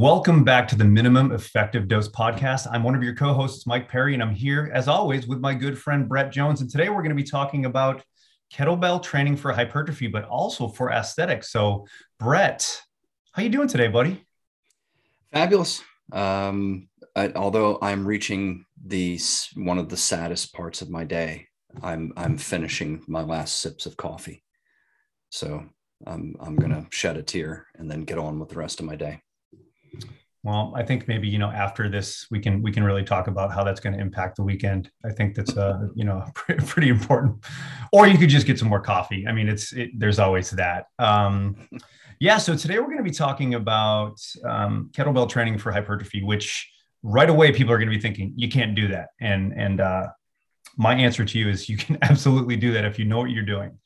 Welcome back to the Minimum Effective Dose podcast. I'm one of your co hosts, Mike Perry, and I'm here as always with my good friend Brett Jones. And today we're going to be talking about kettlebell training for hypertrophy, but also for aesthetics. So, Brett, how you doing today, buddy? Fabulous. Um, I, although I'm reaching the one of the saddest parts of my day, I'm I'm finishing my last sips of coffee. So I'm I'm gonna shed a tear and then get on with the rest of my day. Well, I think maybe you know after this we can we can really talk about how that's going to impact the weekend. I think that's uh you know pretty important. Or you could just get some more coffee. I mean, it's it, there's always that. Um, yeah. So today we're going to be talking about um, kettlebell training for hypertrophy, which right away people are going to be thinking you can't do that. And and uh, my answer to you is you can absolutely do that if you know what you're doing.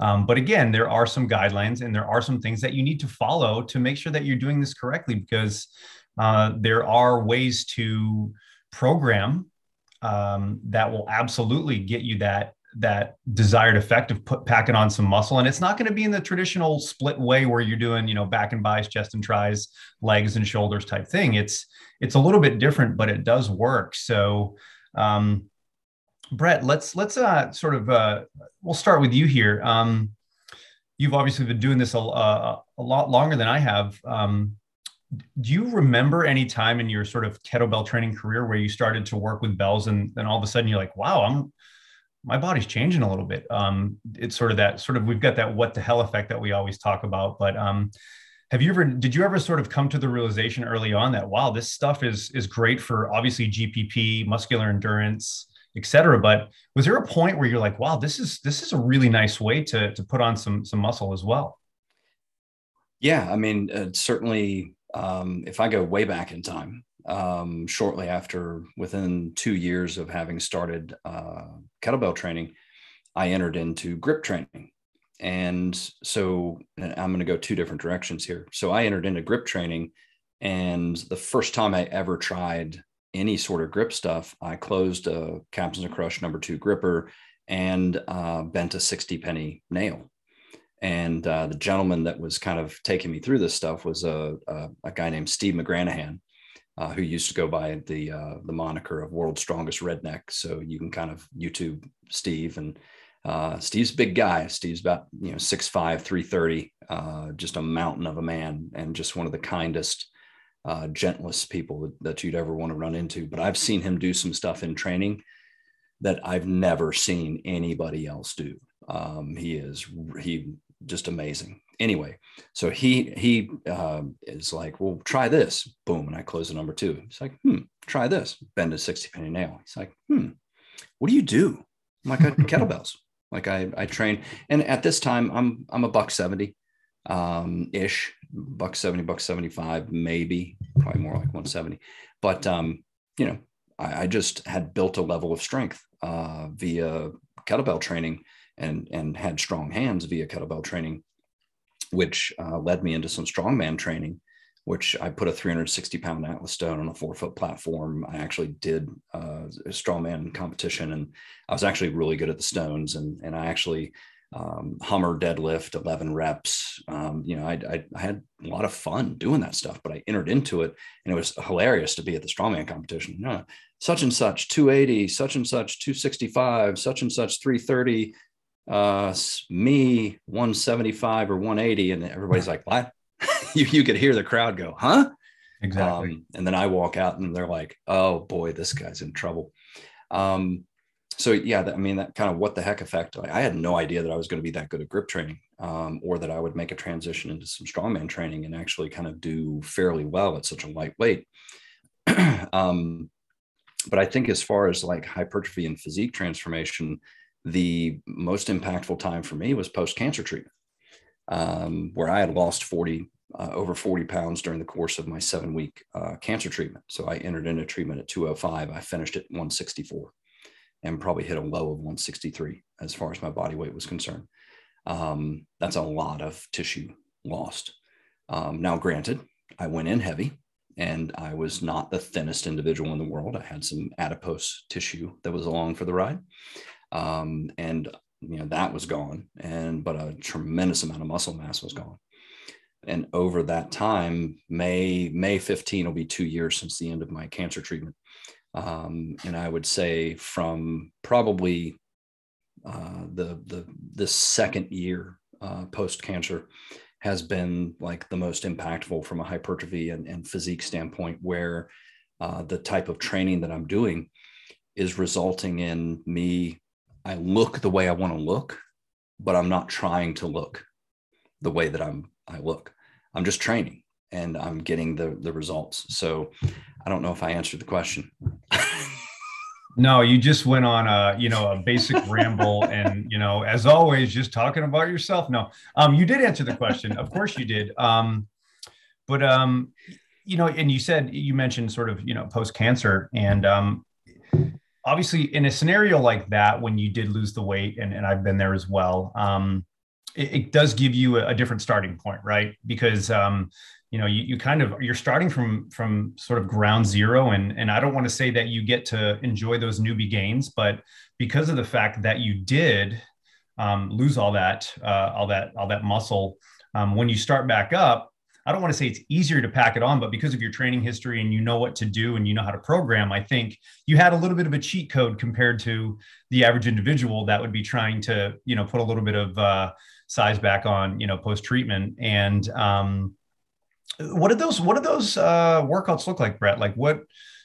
Um, but again, there are some guidelines and there are some things that you need to follow to make sure that you're doing this correctly because uh, there are ways to program um, that will absolutely get you that that desired effect of put, packing on some muscle. And it's not going to be in the traditional split way where you're doing you know back and bis chest and tries legs and shoulders type thing. It's it's a little bit different but it does work. So um, brett let's let's uh, sort of uh, we'll start with you here. Um, you've obviously been doing this a, a, a lot longer than i have. Um, do you remember any time in your sort of kettlebell training career where you started to work with bells and then all of a sudden you're like, wow, I'm my body's changing a little bit. Um, it's sort of that sort of we've got that what the hell effect that we always talk about. But um, have you ever did you ever sort of come to the realization early on that wow, this stuff is is great for obviously GPP, muscular endurance, et cetera. But was there a point where you're like, wow, this is this is a really nice way to to put on some some muscle as well? Yeah, I mean, uh, certainly um, if I go way back in time, um, shortly after, within two years of having started uh, kettlebell training, I entered into grip training. And so I'm going to go two different directions here. So I entered into grip training. And the first time I ever tried any sort of grip stuff, I closed a Captains of Crush number two gripper and uh, bent a 60 penny nail and uh, the gentleman that was kind of taking me through this stuff was a, a, a guy named Steve McGranahan, uh, who used to go by the uh, the moniker of World's Strongest Redneck. So you can kind of YouTube Steve, and uh, Steve's a big guy. Steve's about you know 6'5", 330, uh, just a mountain of a man, and just one of the kindest, uh, gentlest people that, that you'd ever want to run into. But I've seen him do some stuff in training that I've never seen anybody else do. Um, he is he just amazing. Anyway, so he he uh, is like, well, try this. Boom, and I close the number two. He's like, hmm, try this. Bend a sixty penny nail. He's like, hmm, what do you do? I'm like, kettlebells. Like I I train, and at this time I'm I'm a buck seventy, um, ish, buck seventy, buck seventy five, maybe, probably more like one seventy. But um, you know, I, I just had built a level of strength uh, via kettlebell training and and had strong hands via kettlebell training, which uh, led me into some strongman training. Which I put a 360 pound Atlas stone on a four foot platform. I actually did uh, a strongman competition, and I was actually really good at the stones. And and I actually um, Hummer deadlift, 11 reps. Um, you know, I, I, I, had a lot of fun doing that stuff, but I entered into it and it was hilarious to be at the strongman competition. Such and such 280, such and such 265, such and such 330, uh, me 175 or 180, and everybody's like, "What?" you you could hear the crowd go, "Huh?" Exactly. Um, and then I walk out, and they're like, "Oh boy, this guy's in trouble." Um, so yeah, that, I mean, that kind of what the heck effect. I had no idea that I was going to be that good at grip training, um, or that I would make a transition into some strongman training and actually kind of do fairly well at such a light weight. um, but I think as far as like hypertrophy and physique transformation, the most impactful time for me was post cancer treatment, um, where I had lost 40, uh, over 40 pounds during the course of my seven week uh, cancer treatment. So I entered into treatment at 205. I finished at 164 and probably hit a low of 163 as far as my body weight was concerned. Um, that's a lot of tissue lost. Um, now, granted, I went in heavy and I was not the thinnest individual in the world. I had some adipose tissue that was along for the ride. Um, and you know that was gone and but a tremendous amount of muscle mass was gone and over that time may may 15 will be two years since the end of my cancer treatment um, and i would say from probably uh, the the second year uh, post cancer has been like the most impactful from a hypertrophy and, and physique standpoint, where uh, the type of training that I'm doing is resulting in me. I look the way I want to look, but I'm not trying to look the way that I'm I look. I'm just training and I'm getting the the results. So I don't know if I answered the question. No, you just went on a you know a basic ramble, and you know as always, just talking about yourself. No, um, you did answer the question. Of course, you did. Um, but um, you know, and you said you mentioned sort of you know post cancer, and um, obviously in a scenario like that, when you did lose the weight, and and I've been there as well. Um, it, it does give you a, a, different starting point, right? Because um, you know you, you kind of you're starting from from sort of ground zero and and i don't want to say that you get to enjoy those newbie gains but because of the fact that you did um, lose all that uh, all that all that muscle um, when you start back up i don't want to say it's easier to pack it on but because of your training history and you know what to do and you know how to program i think you had a little bit of a cheat code compared to the average individual that would be trying to you know put a little bit of uh, size back on you know post treatment and um, what did those what did those uh, workouts look like, Brett? Like what,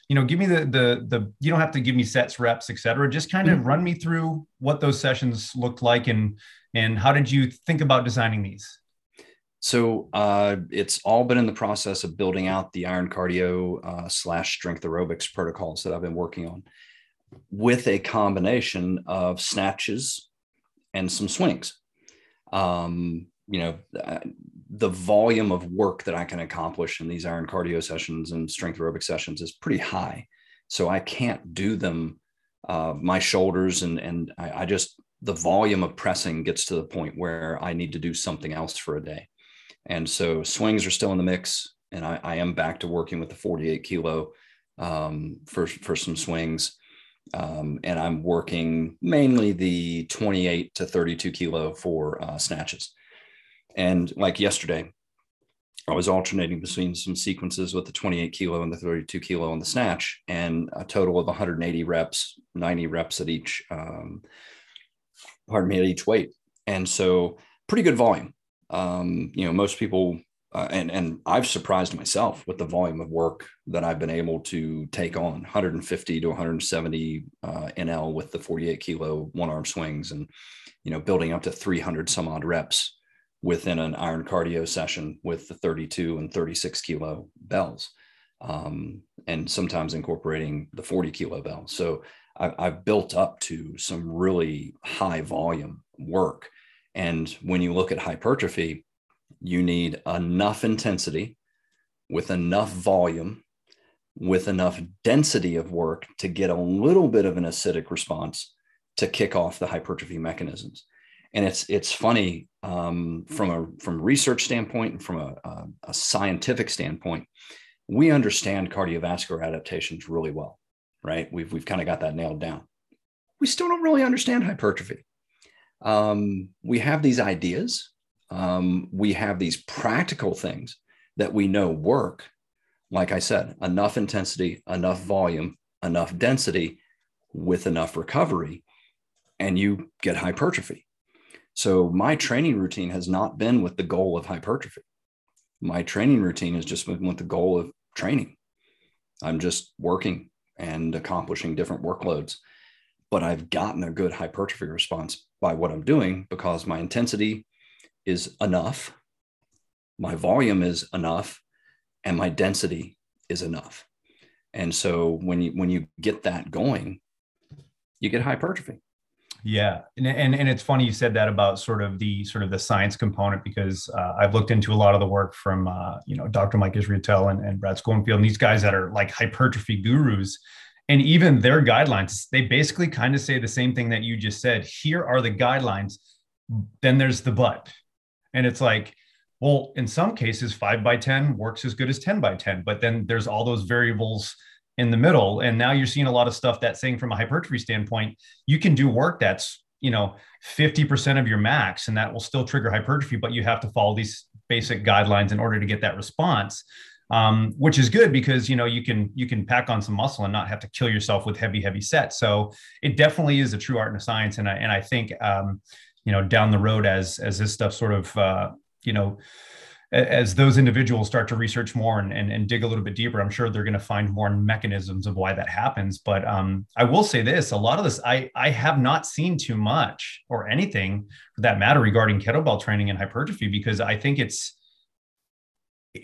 you know, give me the the the you don't have to give me sets, reps, etc. Just kind of mm-hmm. run me through what those sessions looked like and and how did you think about designing these? So uh, it's all been in the process of building out the iron cardio uh, slash strength aerobics protocols that I've been working on with a combination of snatches and some swings. Um, you know, the volume of work that I can accomplish in these iron cardio sessions and strength aerobic sessions is pretty high. So I can't do them. Uh, my shoulders and and I, I just the volume of pressing gets to the point where I need to do something else for a day. And so swings are still in the mix, and I, I am back to working with the 48 kilo um, for for some swings. Um, and I'm working mainly the 28 to 32 kilo for uh, snatches. And like yesterday, I was alternating between some sequences with the 28 kilo and the 32 kilo on the snatch, and a total of 180 reps, 90 reps at each, um, pardon me, at each weight. And so, pretty good volume. Um, you know, most people, uh, and and I've surprised myself with the volume of work that I've been able to take on 150 to 170 uh, NL with the 48 kilo one arm swings, and you know, building up to 300 some odd reps within an iron cardio session with the 32 and 36 kilo bells um, and sometimes incorporating the 40 kilo bell so i've built up to some really high volume work and when you look at hypertrophy you need enough intensity with enough volume with enough density of work to get a little bit of an acidic response to kick off the hypertrophy mechanisms. And it's it's funny um, from a from research standpoint and from a, a, a scientific standpoint we understand cardiovascular adaptations really well right? We've, we've kind of got that nailed down. We still don't really understand hypertrophy um, we have these ideas um, we have these practical things that we know work like i said enough intensity enough volume enough density with enough recovery and you get hypertrophy so my training routine has not been with the goal of hypertrophy. My training routine has just with the goal of training. I'm just working and accomplishing different workloads. But I've gotten a good hypertrophy response by what I'm doing because my intensity is enough, my volume is enough, and my density is enough. And so when you when you get that going, you get hypertrophy. Yeah, and, and and it's funny you said that about sort of the sort of the science component because uh, I've looked into a lot of the work from uh, you know Dr. Mike Israetel and, and Brad Schoenfeld and these guys that are like hypertrophy gurus, and even their guidelines they basically kind of say the same thing that you just said. Here are the guidelines, then there's the but, and it's like well, in some cases, five by 10 works as good as 10 by 10, but then there's all those variables in the middle. And now you're seeing a lot of stuff that's saying from a hypertrophy standpoint, you can do work that's, you know, 50% of your max and that will still trigger hypertrophy, but you have to follow these basic guidelines in order to get that response. Um, which is good because you know you can you can pack on some muscle and not have to kill yourself with heavy heavy sets. So it definitely is a true art and a science, and I and I think um, you know down the road as as this stuff sort of uh, you know, as those individuals start to research more and, and, and dig a little bit deeper, I'm sure they're going to find more mechanisms of why that happens. But um, I will say this: a lot of this, I I have not seen too much or anything for that matter regarding kettlebell training and hypertrophy because I think it's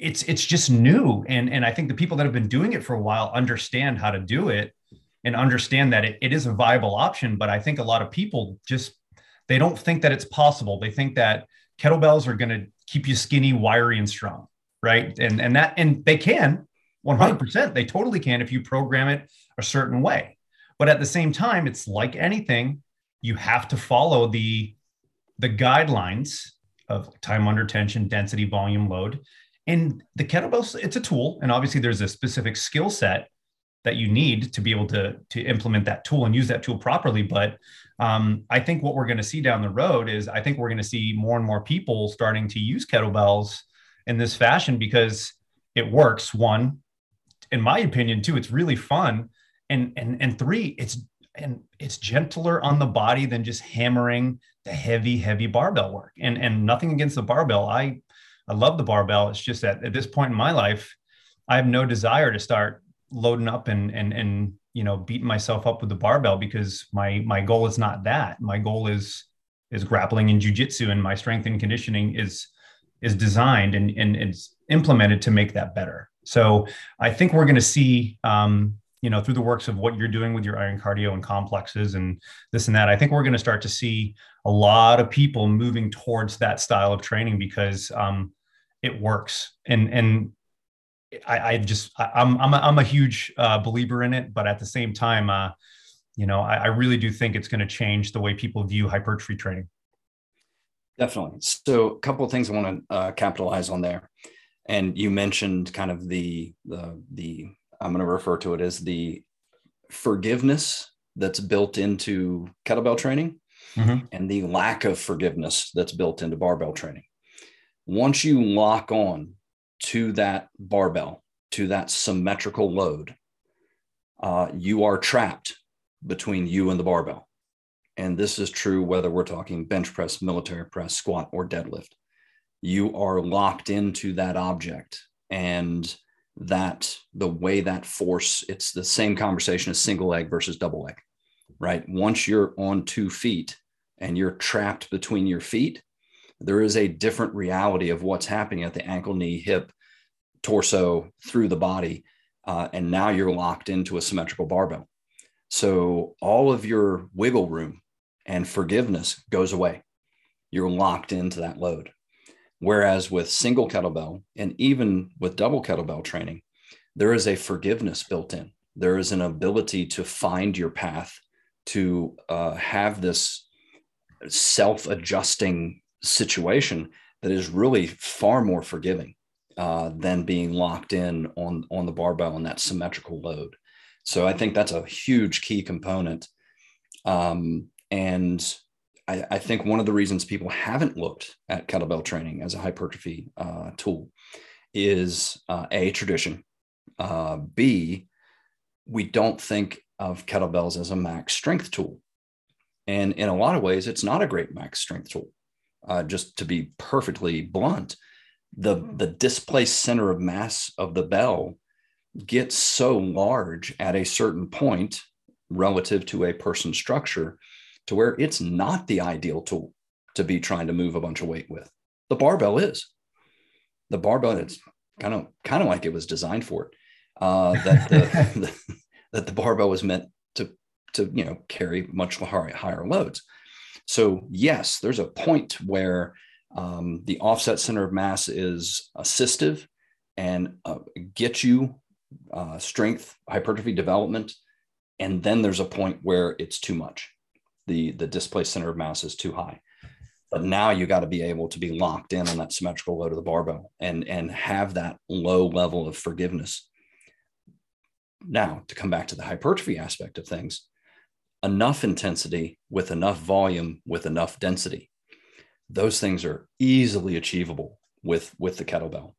it's it's just new, and and I think the people that have been doing it for a while understand how to do it and understand that it, it is a viable option. But I think a lot of people just they don't think that it's possible. They think that kettlebells are going to keep you skinny, wiry, and strong, right? And and that and they can 100%. They totally can if you program it a certain way. But at the same time, it's like anything, you have to follow the the guidelines of time under tension, density, volume, load. And the kettlebell, it's a tool, and obviously there's a specific skill set that you need to be able to to implement that tool and use that tool properly. But um, I think what we're going to see down the road is I think we're going to see more and more people starting to use kettlebells in this fashion because it works. One, in my opinion, two, it's really fun, and and and three, it's and it's gentler on the body than just hammering the heavy heavy barbell work. And and nothing against the barbell. I I love the barbell. It's just that at this point in my life, I have no desire to start loading up and and and you know beating myself up with the barbell because my my goal is not that my goal is is grappling and jujitsu and my strength and conditioning is is designed and and it's implemented to make that better so i think we're going to see um, you know through the works of what you're doing with your iron cardio and complexes and this and that i think we're going to start to see a lot of people moving towards that style of training because um, it works and and I, I just I, am I'm a, I'm a huge uh, believer in it, but at the same time, uh, you know, I, I really do think it's going to change the way people view hypertrophy training. Definitely. So, a couple of things I want to uh, capitalize on there, and you mentioned kind of the the the I'm going to refer to it as the forgiveness that's built into kettlebell training, mm-hmm. and the lack of forgiveness that's built into barbell training. Once you lock on to that barbell, to that symmetrical load, uh, you are trapped between you and the barbell. And this is true whether we're talking bench press, military press, squat, or deadlift. You are locked into that object. And that the way that force, it's the same conversation as single leg versus double leg, right? Once you're on two feet and you're trapped between your feet, there is a different reality of what's happening at the ankle, knee, hip, torso, through the body. Uh, and now you're locked into a symmetrical barbell. So all of your wiggle room and forgiveness goes away. You're locked into that load. Whereas with single kettlebell and even with double kettlebell training, there is a forgiveness built in. There is an ability to find your path, to uh, have this self adjusting situation that is really far more forgiving uh, than being locked in on on the barbell and that symmetrical load. So I think that's a huge key component. Um, and I, I, think one of the reasons people haven't looked at kettlebell training as a hypertrophy uh, tool is uh, a tradition. Uh, B, we don't think of kettlebells as a max strength tool. And in a lot of ways, it's not a great max strength tool uh, just to be perfectly blunt, the, the displaced center of mass of the bell gets so large at a certain point relative to a person's structure to where it's not the ideal tool to be trying to move a bunch of weight with. The barbell is. The barbell is kind of kind of like it was designed for it. Uh, that the, the, that the barbell was meant to to you know carry much higher, higher loads. So yes, there's a point where um, the offset center of mass is assistive and uh, get you uh, strength hypertrophy development, and then there's a point where it's too much. The the displaced center of mass is too high. But now you got to be able to be locked in on that symmetrical load of the barbell and and have that low level of forgiveness. Now to come back to the hypertrophy aspect of things, enough intensity with enough volume with enough density those things are easily achievable with with the kettlebell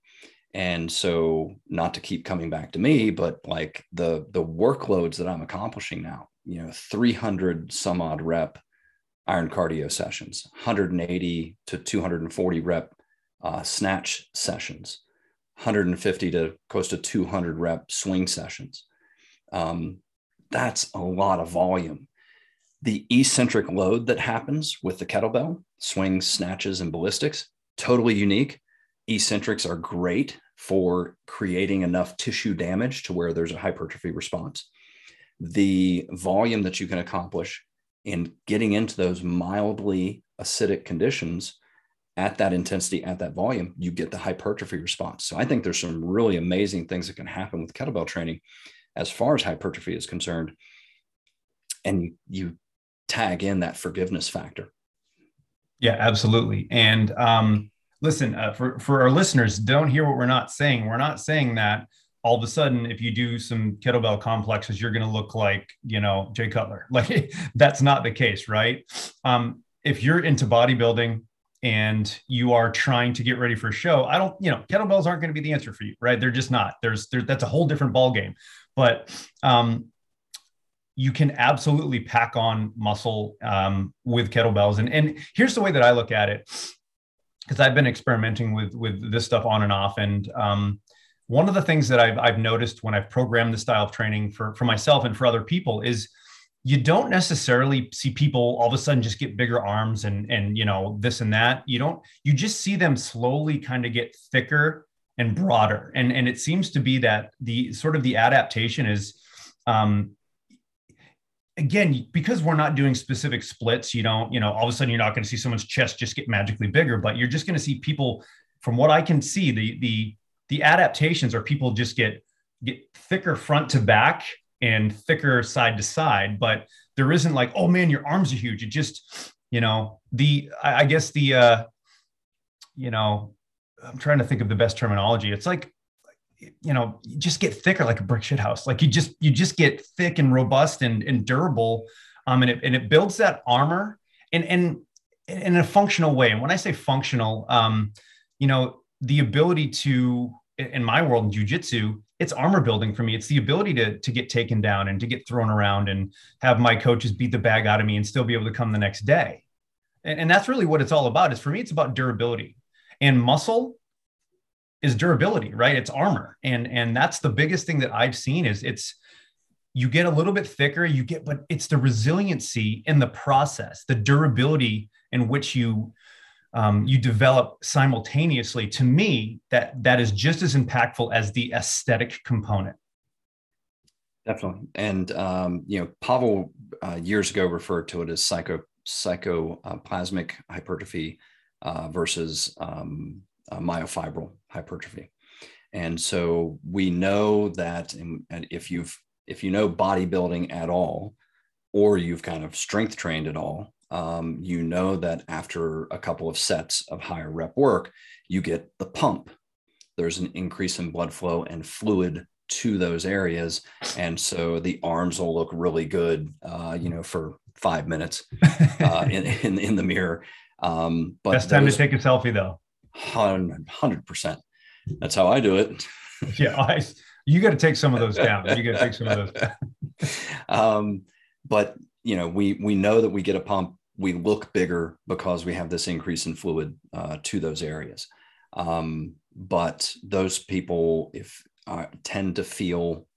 and so not to keep coming back to me but like the the workloads that i'm accomplishing now you know 300 some odd rep iron cardio sessions 180 to 240 rep uh, snatch sessions 150 to close to 200 rep swing sessions um, that's a lot of volume the eccentric load that happens with the kettlebell, swings, snatches, and ballistics, totally unique. Eccentrics are great for creating enough tissue damage to where there's a hypertrophy response. The volume that you can accomplish in getting into those mildly acidic conditions at that intensity, at that volume, you get the hypertrophy response. So I think there's some really amazing things that can happen with kettlebell training as far as hypertrophy is concerned. And you, you tag in that forgiveness factor. Yeah, absolutely. And um, listen, uh, for for our listeners, don't hear what we're not saying. We're not saying that all of a sudden, if you do some kettlebell complexes, you're going to look like you know Jay Cutler. Like that's not the case, right? Um, if you're into bodybuilding and you are trying to get ready for a show, I don't, you know, kettlebells aren't going to be the answer for you, right? They're just not. There's, there, that's a whole different ball game. But um, you can absolutely pack on muscle um, with kettlebells. And, and here's the way that I look at it, because I've been experimenting with, with this stuff on and off. And um, one of the things that I've, I've noticed when I've programmed the style of training for, for myself and for other people is you don't necessarily see people all of a sudden just get bigger arms and, and, you know, this and that. You don't, you just see them slowly kind of get thicker and broader. And, and it seems to be that the sort of the adaptation is, um, again, because we're not doing specific splits, you don't, you know, all of a sudden you're not going to see someone's chest just get magically bigger, but you're just going to see people, from what I can see, the the the adaptations are people just get get thicker front to back and thicker side to side, but there isn't like, oh man, your arms are huge. It just, you know, the I, guess the uh, you know, I'm trying to think of the best terminology. It's like you know you just get thicker like a brick shit house like you just you just get thick and robust and, and durable um and it, and it builds that armor and and in a functional way and when i say functional um you know the ability to in my world in jiu-jitsu it's armor building for me it's the ability to to get taken down and to get thrown around and have my coaches beat the bag out of me and still be able to come the next day and, and that's really what it's all about is for me it's about durability and muscle is durability, right? It's armor. And and that's the biggest thing that I've seen is it's you get a little bit thicker, you get but it's the resiliency in the process, the durability in which you um, you develop simultaneously to me that that is just as impactful as the aesthetic component definitely and um, you know pavel uh, years ago referred to it as psycho sarcoplasmic hypertrophy uh, versus um, uh, myofibril hypertrophy. And so we know that in, if you've if you know bodybuilding at all, or you've kind of strength trained at all, um, you know that after a couple of sets of higher rep work, you get the pump. There's an increase in blood flow and fluid to those areas, and so the arms will look really good, uh, you know, for five minutes uh, in, in, in the mirror. Um, but best time to take a selfie, though. Hundred percent. That's how I do it. yeah, I, you got to take some of those down. You got to take some of those. um, but you know, we we know that we get a pump. We look bigger because we have this increase in fluid uh, to those areas. Um, but those people, if uh, tend to feel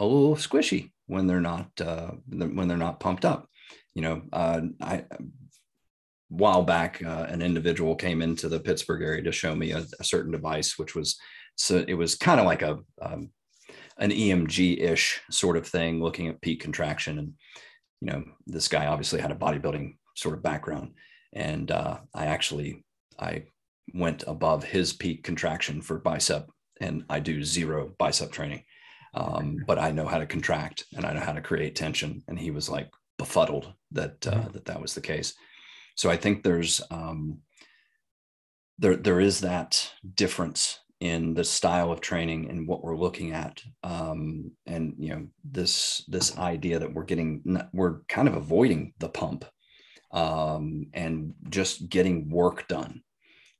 a little squishy when they're not uh, when they're not pumped up. You know, uh, I while back, uh, an individual came into the Pittsburgh area to show me a, a certain device, which was so it was kind of like a um, an EMG ish sort of thing, looking at peak contraction. And you know, this guy obviously had a bodybuilding sort of background. And uh, I actually, I went above his peak contraction for bicep and I do zero bicep training. Um, but I know how to contract and I know how to create tension. And he was like befuddled that, uh, that that was the case. So I think there's, um, there, there is that difference in the style of training and what we're looking at um, and you know this this idea that we're getting we're kind of avoiding the pump um, and just getting work done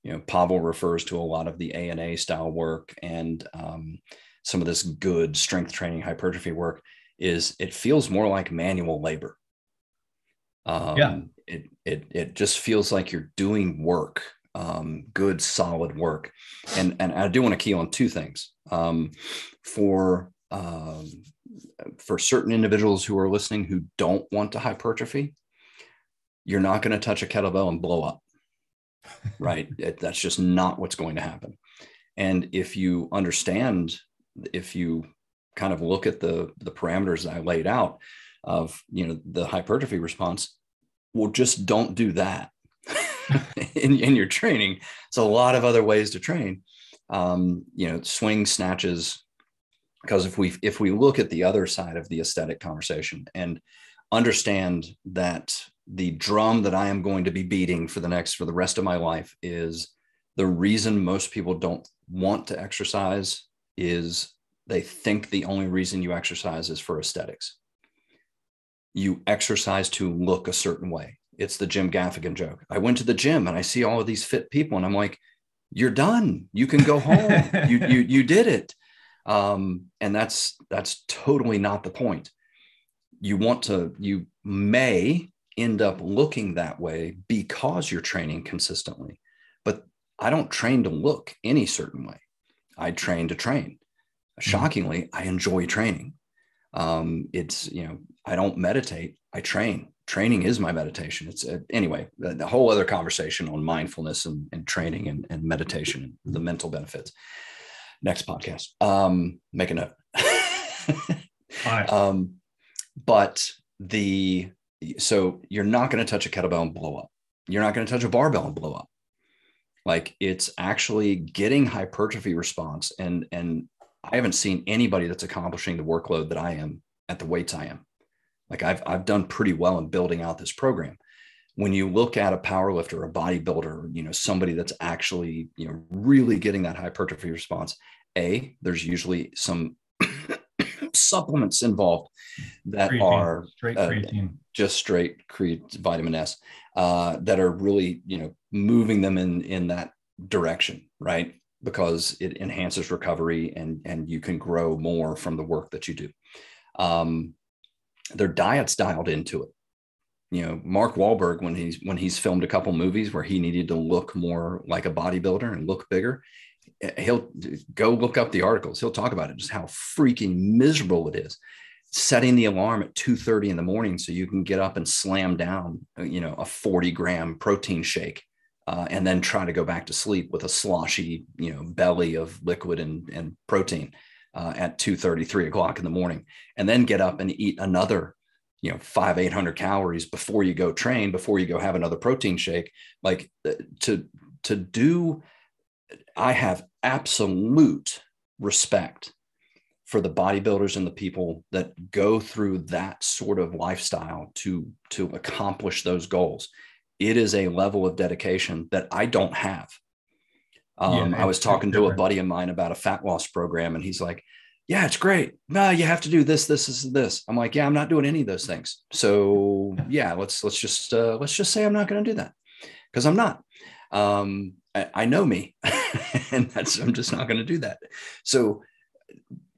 you know pavel refers to a lot of the a and a style work and um, some of this good strength training hypertrophy work is it feels more like manual labor um, yeah. it, it, it just feels like you're doing work um, good, solid work. And, and I do want to key on two things. Um, for um, for certain individuals who are listening who don't want to hypertrophy, you're not going to touch a kettlebell and blow up, right? it, that's just not what's going to happen. And if you understand, if you kind of look at the the parameters that I laid out of you know the hypertrophy response, well, just don't do that in, in your training. It's a lot of other ways to train. Um, you know, swing snatches. Because if we if we look at the other side of the aesthetic conversation and understand that the drum that I am going to be beating for the next for the rest of my life is the reason most people don't want to exercise is they think the only reason you exercise is for aesthetics. You exercise to look a certain way it's the Jim Gaffigan joke. I went to the gym and I see all of these fit people, and I'm like, "You're done. You can go home. you you you did it." Um, and that's that's totally not the point. You want to. You may end up looking that way because you're training consistently, but I don't train to look any certain way. I train to train. Mm-hmm. Shockingly, I enjoy training. Um, it's you know I don't meditate. I train training is my meditation. It's uh, anyway, the, the, whole other conversation on mindfulness and, and training and, and, meditation and the mental benefits. Next podcast. Um, make a note. um, but the so you're not going to touch a kettlebell and blow up. You're not going to touch a barbell and blow up. Like it's actually getting hypertrophy response. And and I haven't seen anybody that's accomplishing the workload that I am at the weights I am like I've, I've done pretty well in building out this program. When you look at a power lifter, a bodybuilder, you know, somebody that's actually, you know, really getting that hypertrophy response, A, there's usually some supplements involved that creatine, are straight uh, just straight create vitamin S uh, that are really, you know, moving them in in that direction, right? Because it enhances recovery and and you can grow more from the work that you do. Um, their diet's dialed into it. You know, Mark Wahlberg, when he's when he's filmed a couple movies where he needed to look more like a bodybuilder and look bigger, he'll go look up the articles. He'll talk about it, just how freaking miserable it is. Setting the alarm at 2:30 in the morning so you can get up and slam down, you know, a 40 gram protein shake uh, and then try to go back to sleep with a sloshy, you know, belly of liquid and, and protein uh, at 2 3 o'clock in the morning and then get up and eat another you know five eight hundred calories before you go train before you go have another protein shake. Like uh, to to do i have absolute respect for the bodybuilders and the people that go through that sort of lifestyle to to accomplish those goals. It is a level of dedication that i don't have um, yeah, I was talking to a buddy of mine about a fat loss program, and he's like, "Yeah, it's great. No, you have to do this, this, this, this." I'm like, "Yeah, I'm not doing any of those things." So yeah, let's let's just uh, let's just say I'm not going to do that because I'm not. Um, I, I know me, and that's I'm just not going to do that. So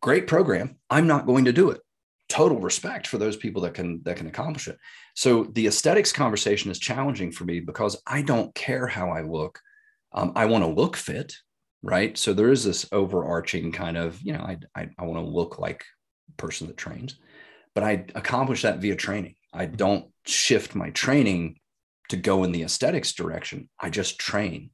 great program. I'm not going to do it. Total respect for those people that can that can accomplish it. So the aesthetics conversation is challenging for me because I don't care how I look um, I want to look fit, right? So there is this overarching kind of, you know, I, I, I want to look like a person that trains, but I accomplish that via training. I mm-hmm. don't shift my training to go in the aesthetics direction. I just train.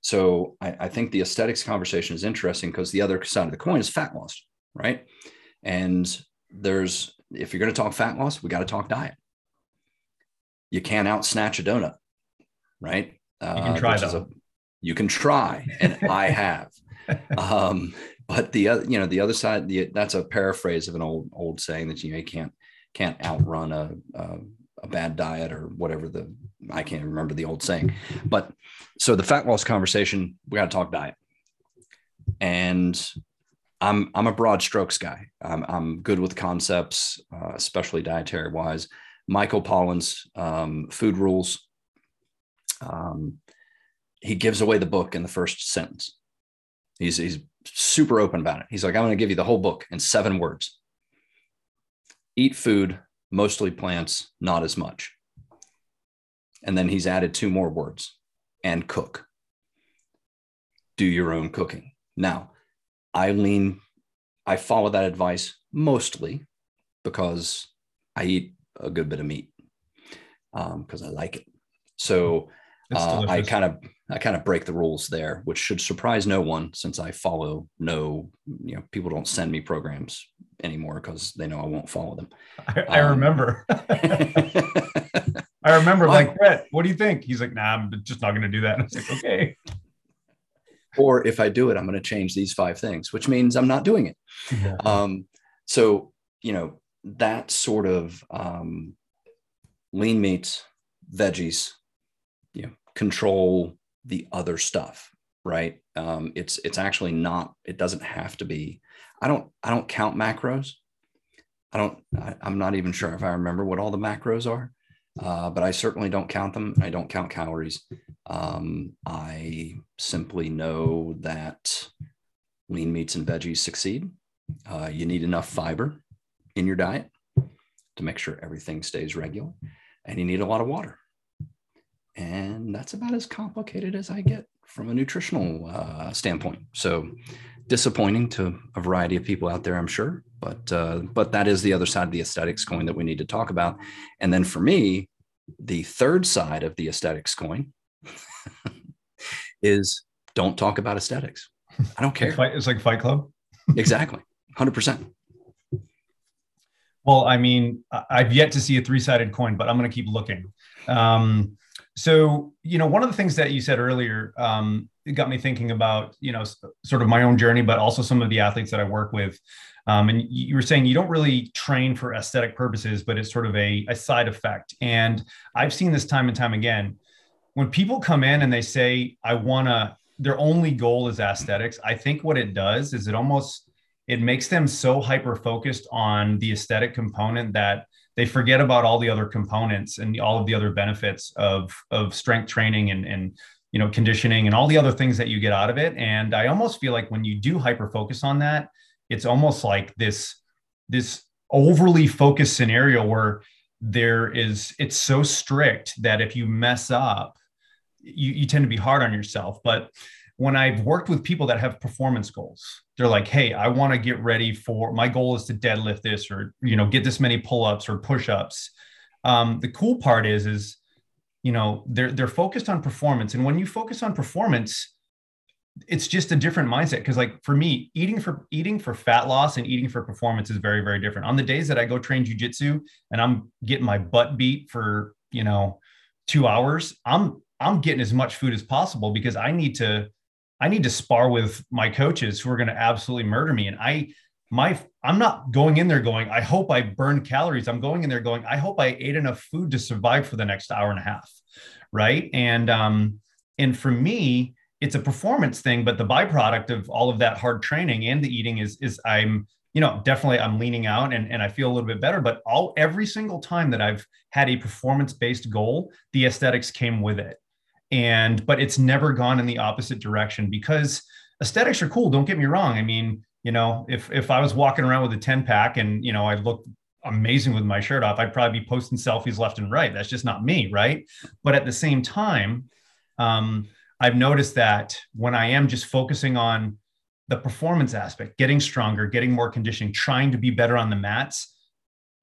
So I, I think the aesthetics conversation is interesting because the other side of the coin is fat loss, right? And there's, if you're going to talk fat loss, we got to talk diet. you can't out snatch a donut, right? You can try though. You can try, and I have. Um, but the other, you know, the other side, the, that's a paraphrase of an old old saying that you, know, you can't can't outrun a, a a bad diet or whatever the I can't remember the old saying. But so the fat loss conversation, we got to talk diet. And I'm I'm a broad strokes guy. I'm I'm good with concepts, uh, especially dietary wise. Michael Pollan's um, food rules. Um, he gives away the book in the first sentence. He's he's super open about it. He's like, I'm going to give you the whole book in seven words. Eat food, mostly plants, not as much. And then he's added two more words and cook. Do your own cooking. Now, I lean, I follow that advice mostly because I eat a good bit of meat because um, I like it. So uh, I kind of I kind of break the rules there, which should surprise no one since I follow no, you know, people don't send me programs anymore because they know I won't follow them. I, I um, remember. I remember like, Brett, what do you think? He's like, nah, I'm just not going to do that. And I was like, okay. Or if I do it, I'm going to change these five things, which means I'm not doing it. Yeah. Um, so, you know, that sort of um, lean meats, veggies, you know, control the other stuff right? Um, it's it's actually not it doesn't have to be. I don't i don't count macros. I don't I, am not even sure if i remember what all the macros are uh, but i certainly don't count them. I don't count calories. Um, i simply know that lean meats and veggies succeed. Uh, you need enough fiber in your diet to make sure everything stays regular and you need a lot of water and that's about as complicated as I get from a nutritional uh, standpoint. So disappointing to a variety of people out there, I'm sure. But uh, but that is the other side of the aesthetics coin that we need to talk about. And then for me, the third side of the aesthetics coin is don't talk about aesthetics. I don't care. It's like Fight Club. exactly, hundred percent. Well, I mean, I've yet to see a three-sided coin, but I'm going to keep looking. Um, so, you know, one of the things that you said earlier um, got me thinking about, you know, sort of my own journey, but also some of the athletes that I work with. Um, and you were saying you don't really train for aesthetic purposes, but it's sort of a, a side effect. And I've seen this time and time again. When people come in and they say, I want to, their only goal is aesthetics, I think what it does is it almost, it makes them so hyper focused on the aesthetic component that they forget about all the other components and all of the other benefits of of strength training and and you know conditioning and all the other things that you get out of it. And i almost feel like when you do hyper focus on that it's almost like this this overly focused scenario where there is it's so strict that if you mess up you, you tend to be hard on yourself. But when I've worked with people that have performance goals, they're like, "Hey, I want to get ready for my goal is to deadlift this, or you know, get this many pull-ups or push-ups." Um, the cool part is, is you know, they're they're focused on performance, and when you focus on performance, it's just a different mindset. Because like for me, eating for eating for fat loss and eating for performance is very very different. On the days that I go train jujitsu and I'm getting my butt beat for you know two hours, I'm I'm getting as much food as possible because I need to I need to spar with my coaches who are going to absolutely murder me. And I, my, I'm not going in there going, I hope I burn calories. I'm going in there going, I hope I ate enough food to survive for the next hour and a half. Right. And, um, and for me, it's a performance thing, but the byproduct of all of that hard training and the eating is, is I'm, you know, definitely I'm leaning out and, and I feel a little bit better, but all every single time that I've had a performance based goal, the aesthetics came with it and but it's never gone in the opposite direction because aesthetics are cool don't get me wrong. I mean you know if if i was walking around with a 10 pack and you know i looked amazing with my shirt off i'd probably be posting selfies left and right. That's just not me right? But at the same time um, i've noticed that when i am just focusing on the performance aspect getting stronger getting more conditioning trying to be better on the mats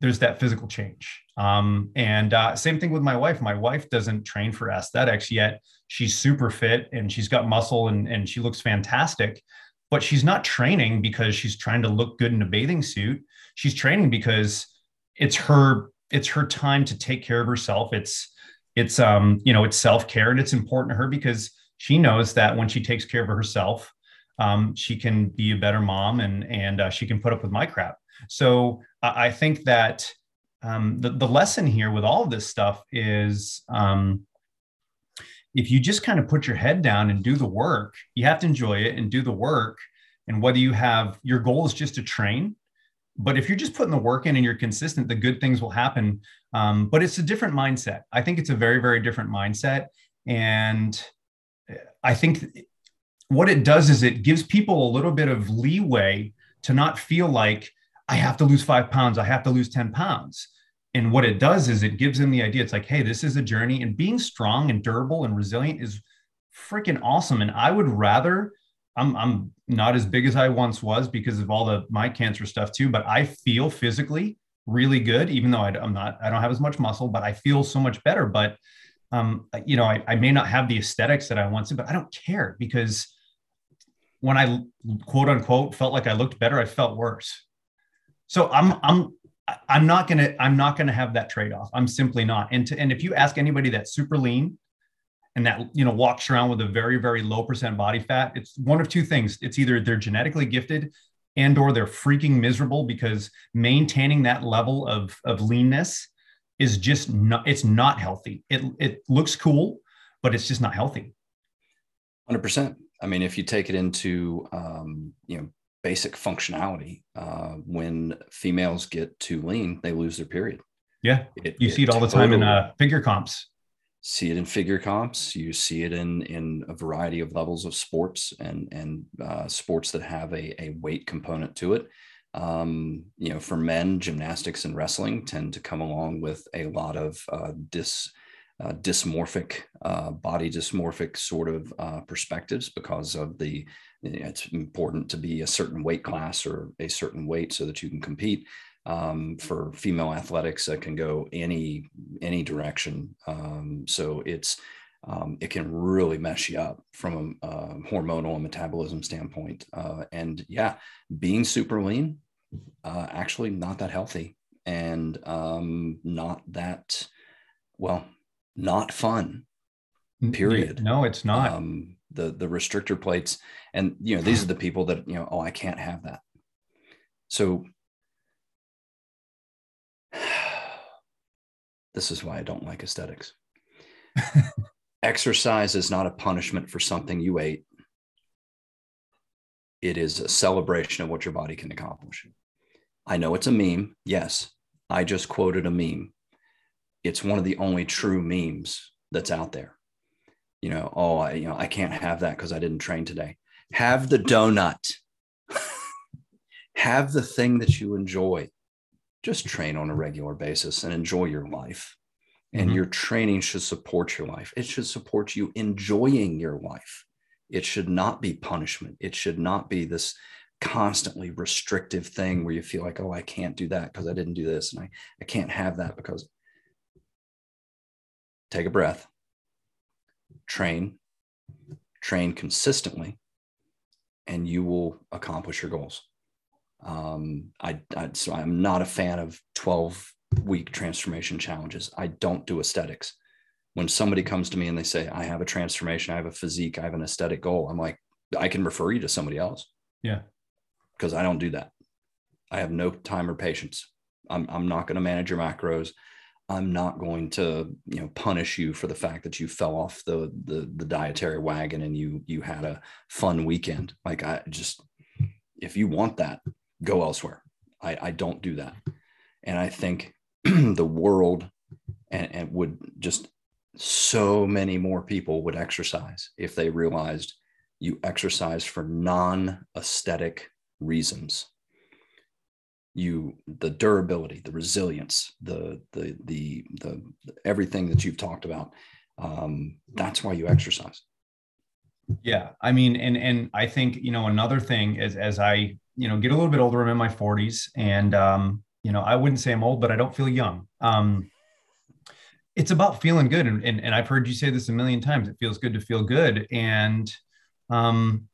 there's that physical change. Um, and uh, same thing with my wife. My wife doesn't train for aesthetics yet. She's super fit and she's got muscle and, and she looks fantastic, but she's not training because she's trying to look good in a bathing suit. She's training because it's her it's her time to take care of herself. It's it's um you know it's self-care and it's important to her because she knows that when she takes care of herself um, she can be a better mom and and uh, she can put up with my crap so I think that um, the, the lesson here with all of this stuff is um, if you just kind of put your head down and do the work you have to enjoy it and do the work. And whether you have your goal is just to train but if you're just putting the work in and you're consistent the good things will happen. Um, but it's a different mindset. I think it's a very very different mindset. And i think what it does is it gives people a little bit of leeway to not feel like i have to lose five pounds i have to lose 10 pounds and what it does is it gives them the idea it's like hey this is a journey and being strong and durable and resilient is freaking awesome and i would rather I'm I'm not as big as I once was because of all the my cancer stuff too, but I feel physically really good, even though I, am not I don't have as much muscle, but I feel so much better. But um, you know, I, I may not have the aesthetics that I want to, but I don't care because when I quote unquote felt like I looked better, I felt worse. So I'm I'm I'm not gonna I'm not gonna have that trade off. I'm simply not. And to, and if you ask anybody that's super lean and that you know walks around with a very very low percent body fat it's one of two things it's either they're genetically gifted and or they're freaking miserable because maintaining that level of of leanness is just not it's not healthy it it looks cool but it's just not healthy 100% i mean if you take it into um, you know basic functionality uh, when females get too lean they lose their period. Yeah. It, you see it all the time in uh, figure comps. See it in figure comps. You see it in in a variety of levels of sports and and uh, sports that have a, a weight component to it. Um, you know for men gymnastics and wrestling tend to come along with a lot of uh, dis uh, dysmorphic uh, body dysmorphic sort of uh, perspectives because of the it's important to be a certain weight class or a certain weight so that you can compete um, for female athletics that can go any any direction. Um, so it's um, it can really mess you up from a, a hormonal and metabolism standpoint. Uh, and yeah, being super lean, uh, actually not that healthy and um, not that well, not fun. Period. No, it's not. Um, the the restrictor plates, and you know these are the people that you know. Oh, I can't have that. So This is why I don't like aesthetics. Exercise is not a punishment for something you ate. It is a celebration of what your body can accomplish. I know it's a meme. Yes, I just quoted a meme. It's one of the only true memes that's out there. You know, oh, I, you know, I can't have that because I didn't train today. Have the donut. have the thing that you enjoy just train on a regular basis and enjoy your life. And mm-hmm. your training should support your life. It should support you enjoying your life. It should not be punishment. It should not be this constantly restrictive thing where you feel like, oh, I can't do that because I didn't do this. And I, I can't have that because take a breath, train, train consistently, and you will accomplish your goals. Um, I, I so I'm not a fan of 12 week transformation challenges. I don't do aesthetics. When somebody comes to me and they say, I have a transformation, I have a physique, I have an aesthetic goal, I'm like, I can refer you to somebody else. Yeah. Because I don't do that. I have no time or patience. I'm, I'm not going to manage your macros. I'm not going to, you know, punish you for the fact that you fell off the, the, the dietary wagon and you, you had a fun weekend. Like I just, if you want that, go elsewhere. I, I don't do that. And I think the world and, and would just so many more people would exercise if they realized you exercise for non-aesthetic reasons you the durability the resilience the the the, the everything that you've talked about um, that's why you exercise yeah i mean and and i think you know another thing is as i you know, get a little bit older. I'm in my 40s, and um, you know, I wouldn't say I'm old, but I don't feel young. Um, it's about feeling good, and, and and I've heard you say this a million times. It feels good to feel good, and um,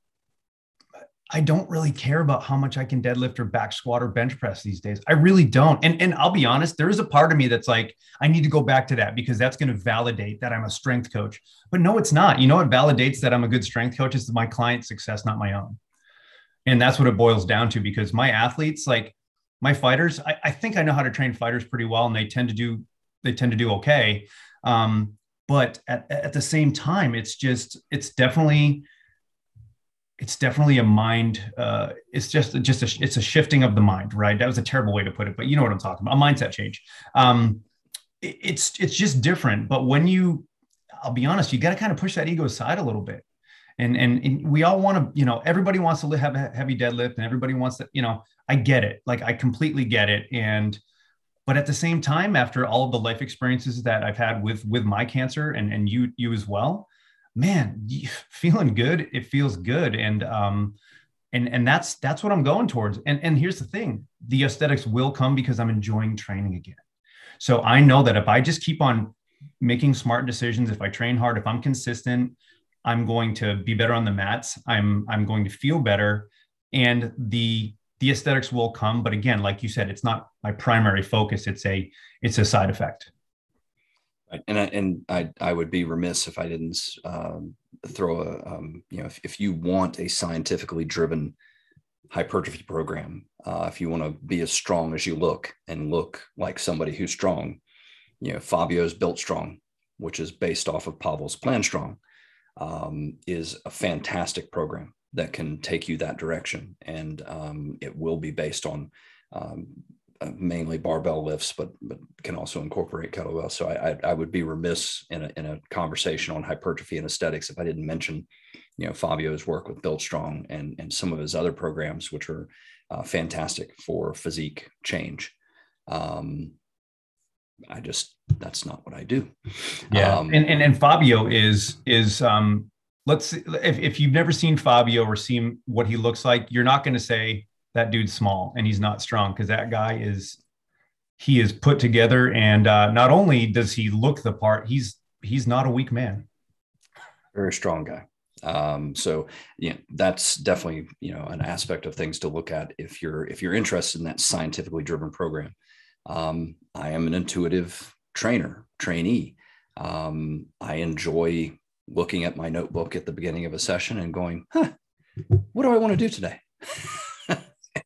I don't really care about how much I can deadlift or back squat or bench press these days. I really don't. And, and I'll be honest, there is a part of me that's like, I need to go back to that because that's going to validate that I'm a strength coach. But no, it's not. You know what validates that I'm a good strength coach is my client's success, not my own. And that's what it boils down to because my athletes, like my fighters, I, I think I know how to train fighters pretty well and they tend to do, they tend to do okay. Um, but at, at the same time, it's just, it's definitely, it's definitely a mind uh, it's just just a, it's a shifting of the mind right? That was a terrible way to put it but you know what i'm talking about a mindset change. Um, it, it's it's just different but when you i'll be honest you got to kind of push that ego aside a little bit. And and, and we all want to you know everybody wants to have a heavy deadlift and everybody wants to you know i get it like i completely get it and but at the same time after all of the life experiences that i've had with with my cancer and and you you as well man, feeling good. It feels good. And, um, and, and that's, that's what I'm going towards. And, and here's the thing, the aesthetics will come because I'm enjoying training again. So I know that if I just keep on making smart decisions, if I train hard, if I'm consistent, I'm going to be better on the mats. I'm, I'm going to feel better and the, the aesthetics will come. But again, like you said, it's not my primary focus. It's a, it's a side effect. And I, and I, I would be remiss if I didn't um, throw a, um, you know, if, if you want a scientifically driven hypertrophy program, uh, if you want to be as strong as you look and look like somebody who's strong, you know, Fabio's Built Strong, which is based off of Pavel's Plan Strong, um, is a fantastic program that can take you that direction. And um, it will be based on um, uh, mainly barbell lifts, but but can also incorporate kettlebell. So I, I, I would be remiss in a in a conversation on hypertrophy and aesthetics if I didn't mention, you know, Fabio's work with Built Strong and and some of his other programs, which are uh, fantastic for physique change. Um, I just that's not what I do. Yeah, um, and, and and Fabio is is um, let's see, if if you've never seen Fabio or seen what he looks like, you're not going to say that dude's small and he's not strong because that guy is he is put together and uh, not only does he look the part he's he's not a weak man. Very strong guy. Um, so yeah that's definitely you know an aspect of things to look at if you're if you're interested in that scientifically driven program. Um, i am an intuitive trainer trainee. Um, i enjoy looking at my notebook at the beginning of a session and going huh what do i want to do today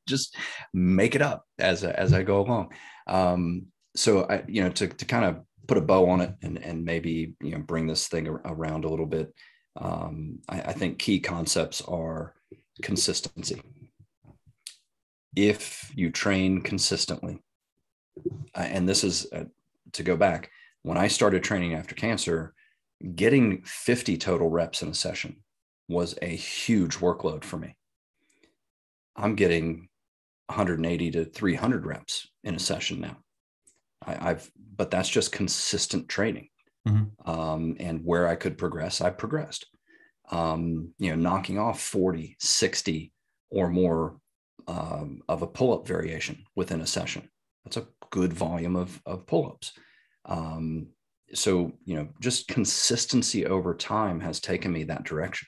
just make it up as as I go along. Um, so I, you know, to to kind of put a bow on it and and maybe you know bring this thing around a little bit. Um, I, I think key concepts are consistency. If you train consistently, and this is uh, to go back when I started training after cancer, getting 50 total reps in a session was a huge workload for me. I'm getting 180 to 300 reps in a session now. I, have but that's just consistent training. Mm-hmm. Um, and where I could progress, I progressed. Um, you know, knocking off 40, 60 or more um, of a pull up variation within a session. That's a good volume of, of pull ups. Um, so, you know, just consistency over time has taken me that direction.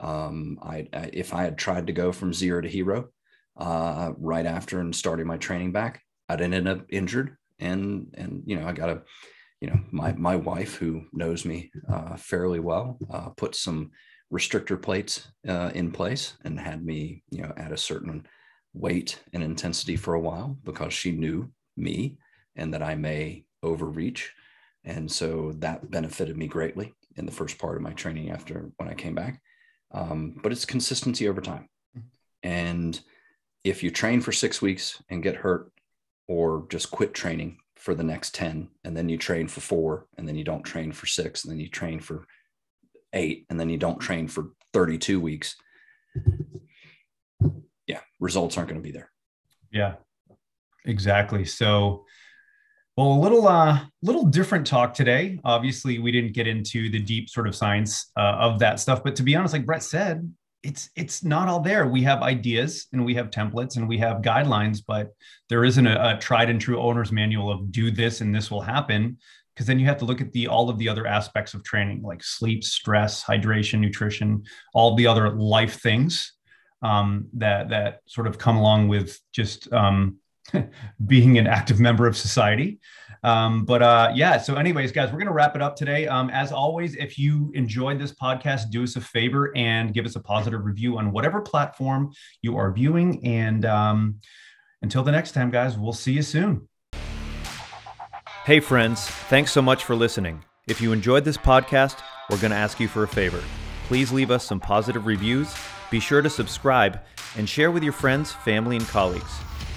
Um, I, I, if I had tried to go from zero to hero, uh, right after and starting my training back. I'd ended up injured, and and you know I got a, you know my my wife who knows me uh, fairly well uh, put some restrictor plates uh, in place and had me you know at a certain weight and intensity for a while because she knew me and that I may overreach, and so that benefited me greatly in the first part of my training after when I came back. Um, but it's consistency over time, and if you train for six weeks and get hurt or just quit training for the next 10 and then you train for four and then you don't train for six and then you train for eight and then you don't train for 32 weeks yeah results aren't going to be there. Yeah exactly. So well a little uh little different talk today. Obviously we didn't get into the deep sort of science uh, of that stuff but to be honest like brett said it's it's not all there. We have ideas and we have templates and we have guidelines, but there isn't a, a tried and true owner's manual of do this and this will happen. Because then you have to look at the all of the other aspects of training, like sleep, stress, hydration, nutrition, all the other life things. um, that that sort of come along with just um, being an active member of society. Um, but uh, yeah, so, anyways, guys, we're to wrap it up today. Um, as always, if you enjoyed this podcast, do us a favor and give us a positive review on whatever platform you are viewing. And um, until the next time, guys, we'll see you soon. Hey, friends, thanks so much for listening. If you enjoyed this podcast, we're going to ask you for a favor. Please leave us some positive reviews, be sure to subscribe, and share with your friends, family, and colleagues.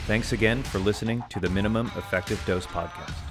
Thanks again for listening to the Minimum Effective Dose Podcast.